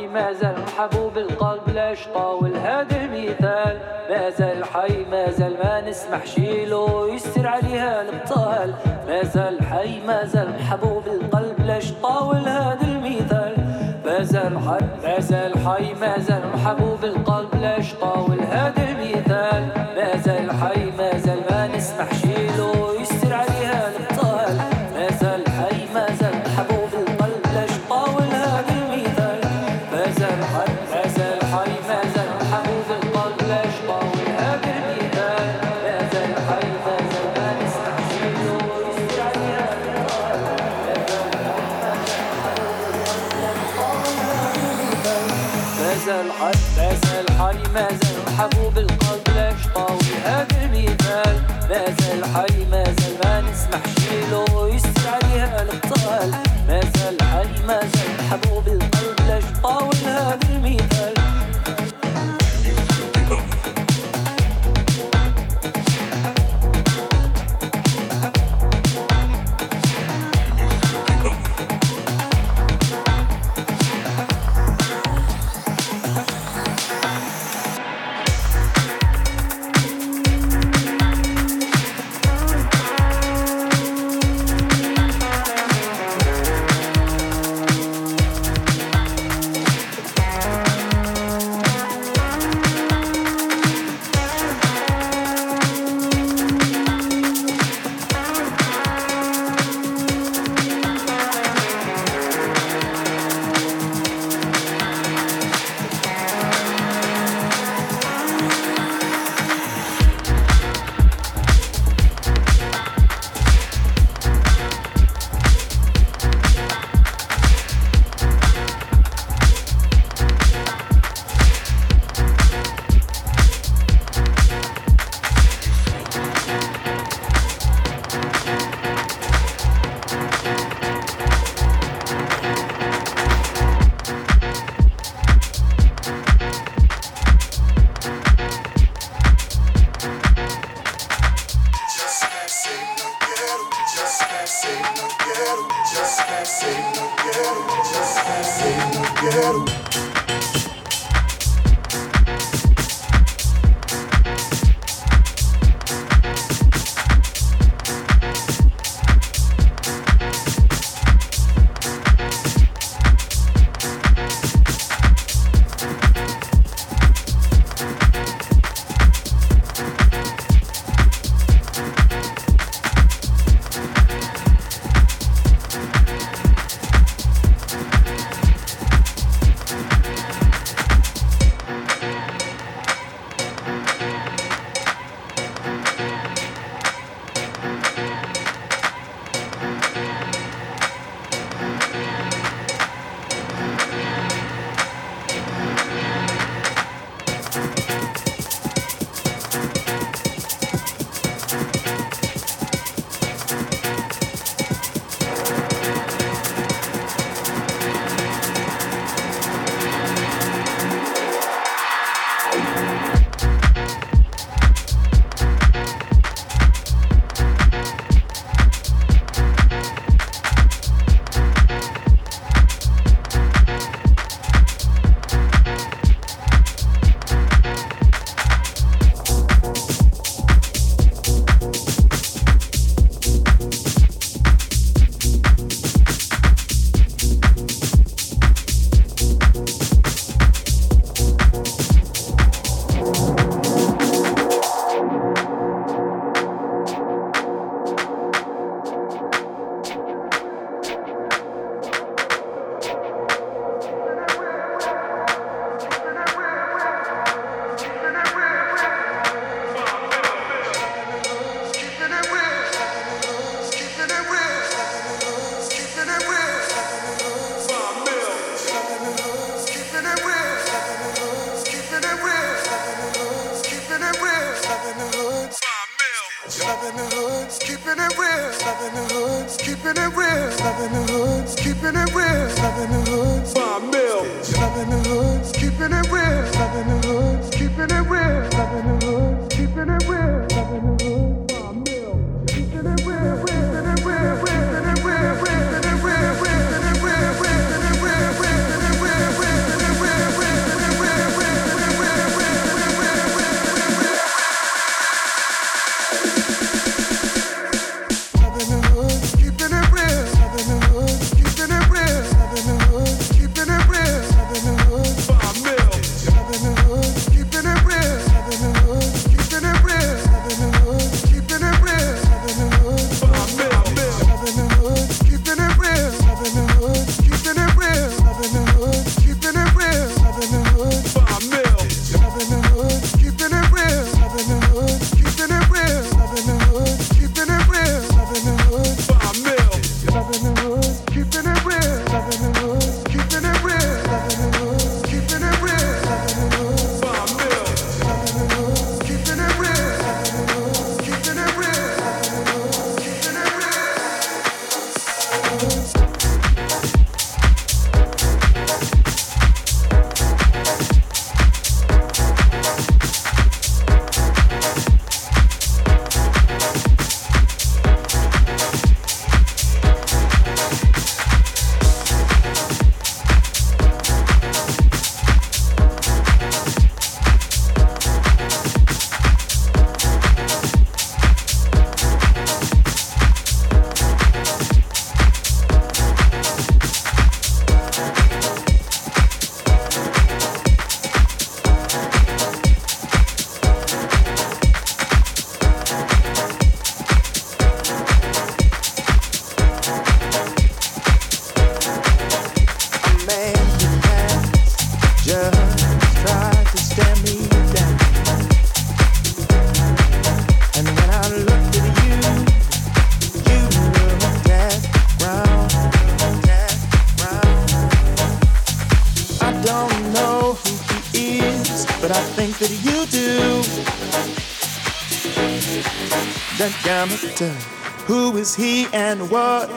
حي ما زال حبوب القلب الأشقى والهادي مثال ما زال حي ما زال ما نسمح شيلو يسر عليها الابطال. ما زال حي ما زال حبوب القلب الأشقى والهادي المثال. ما زال حي ما زال حي ما زال محبوب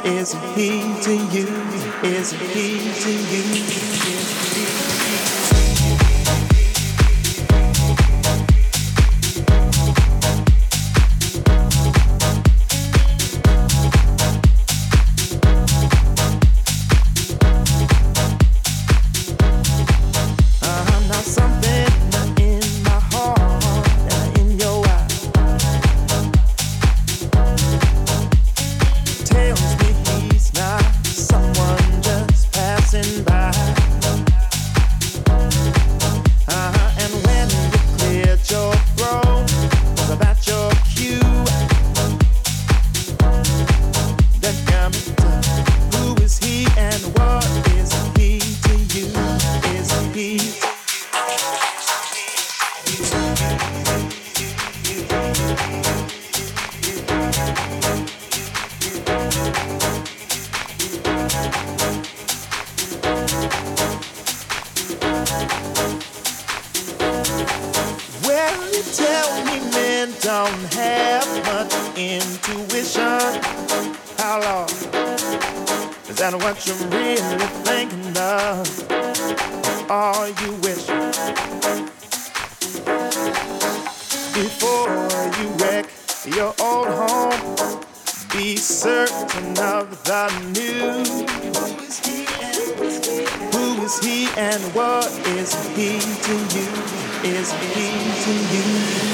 is he to you? Is he to you? of the new. Who is he and what is he to you? Is he to you?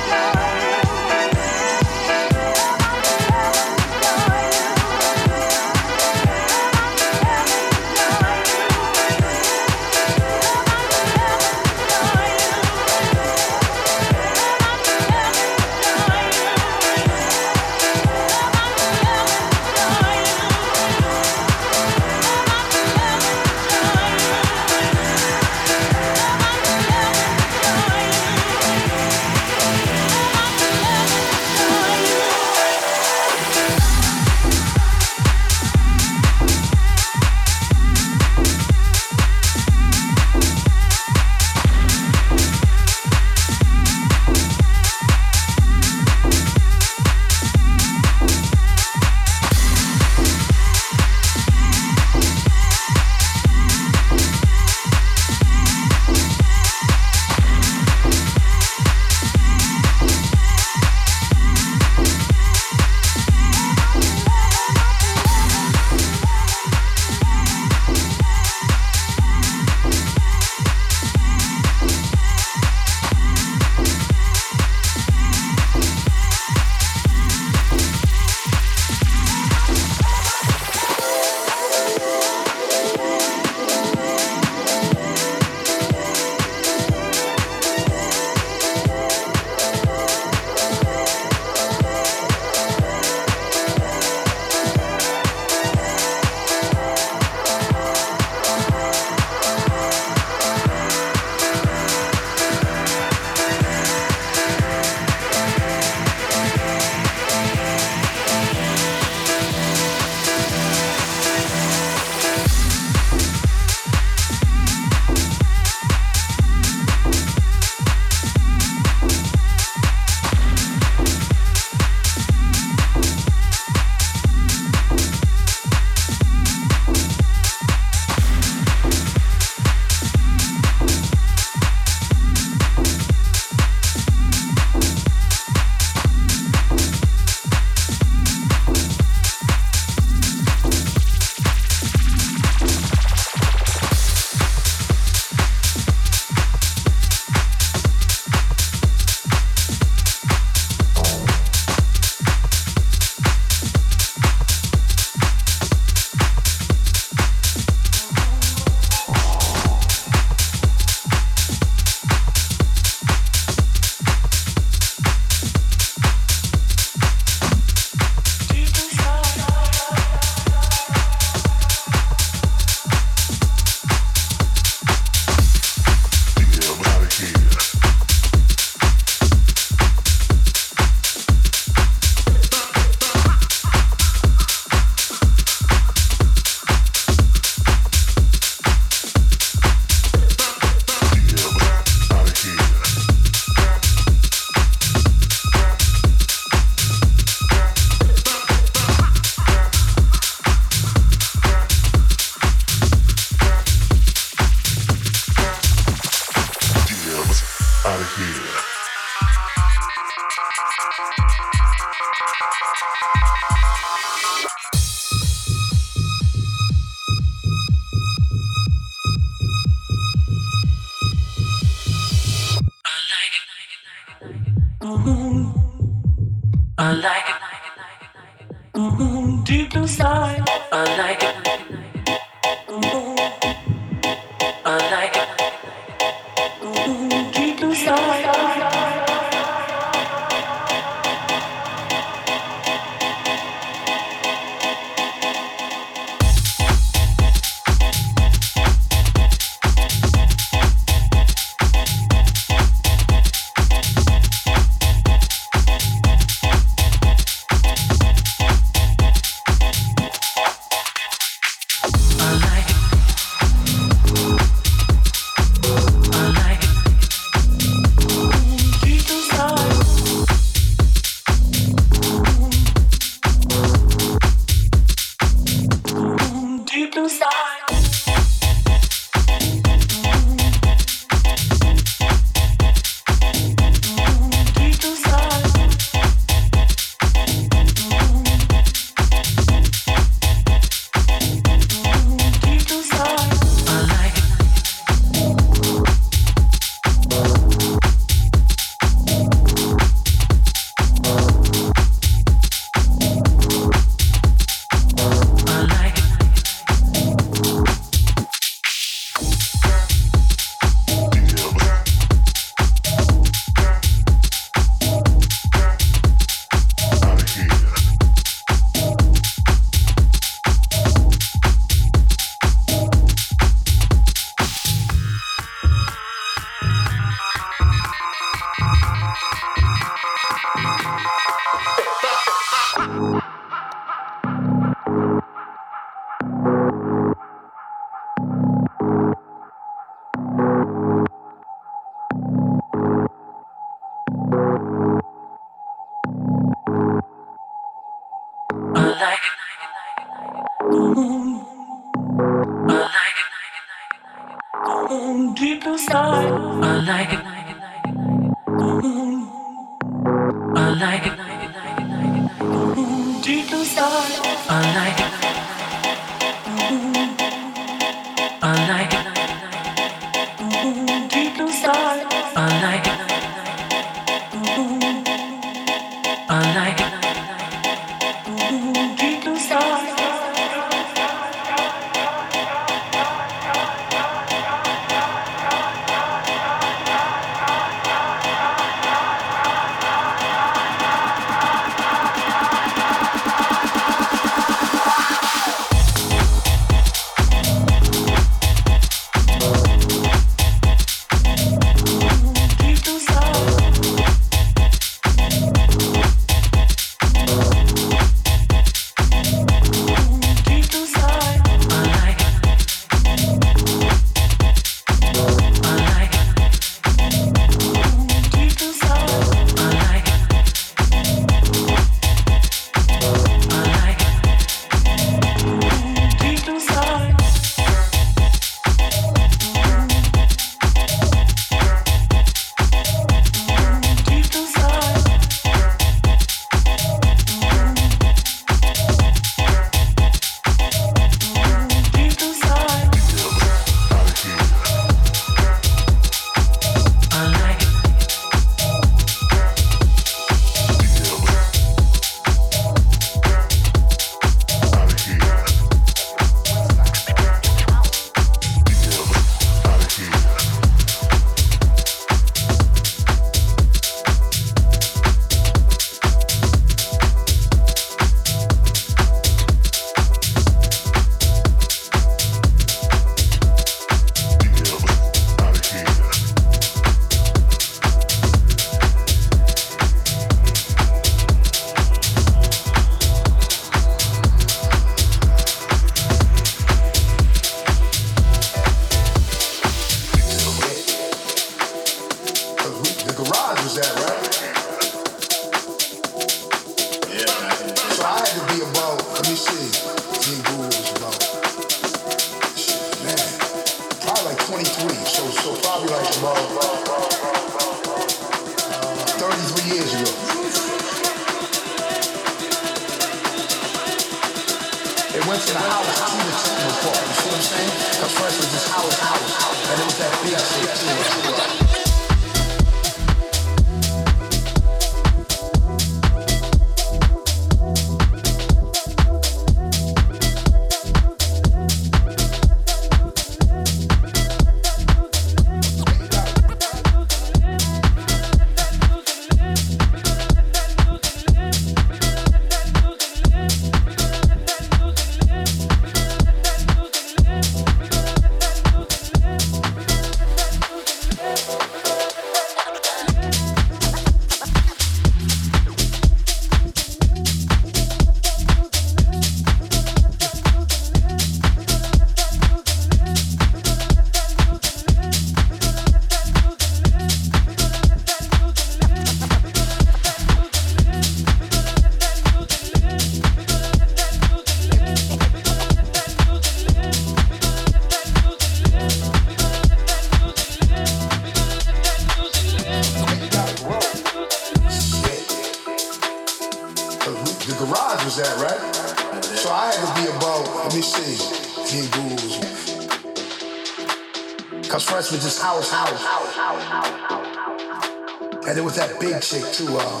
Chick too. Uh,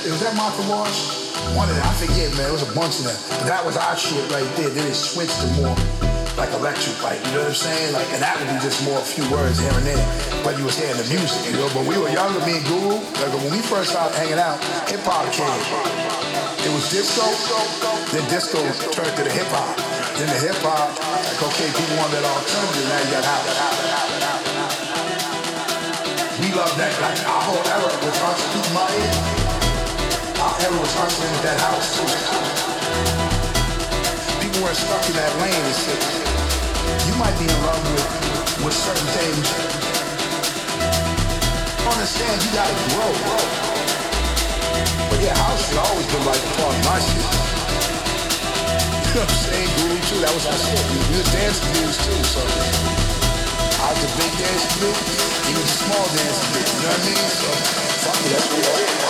it was that Martha Wash. One of them, I forget, man. It was a bunch of them. But that was our shit right there. Then it switched to more like electric, like you know what I'm saying? Like, and that would be just more a few words here and there, but you was hearing the music, you know. But we were younger, me and Guru. Like when we first started hanging out, hip hop came. It was disco, then disco turned to the hip hop. Then the hip hop, like okay, people want that alternative, now you got house We love that. Like our whole era was us, my age, our era was hustling at that house too. People weren't stuck in that lane and shit. You might be in love with, with certain things. Understand you gotta grow. But yeah, house should always been like part of my shit. Know what? Groovy too, that was our shit. We, was dancing dudes too, so I was a big dance group, even a small dance group, you know what I mean? So, fuck it, that's what we are.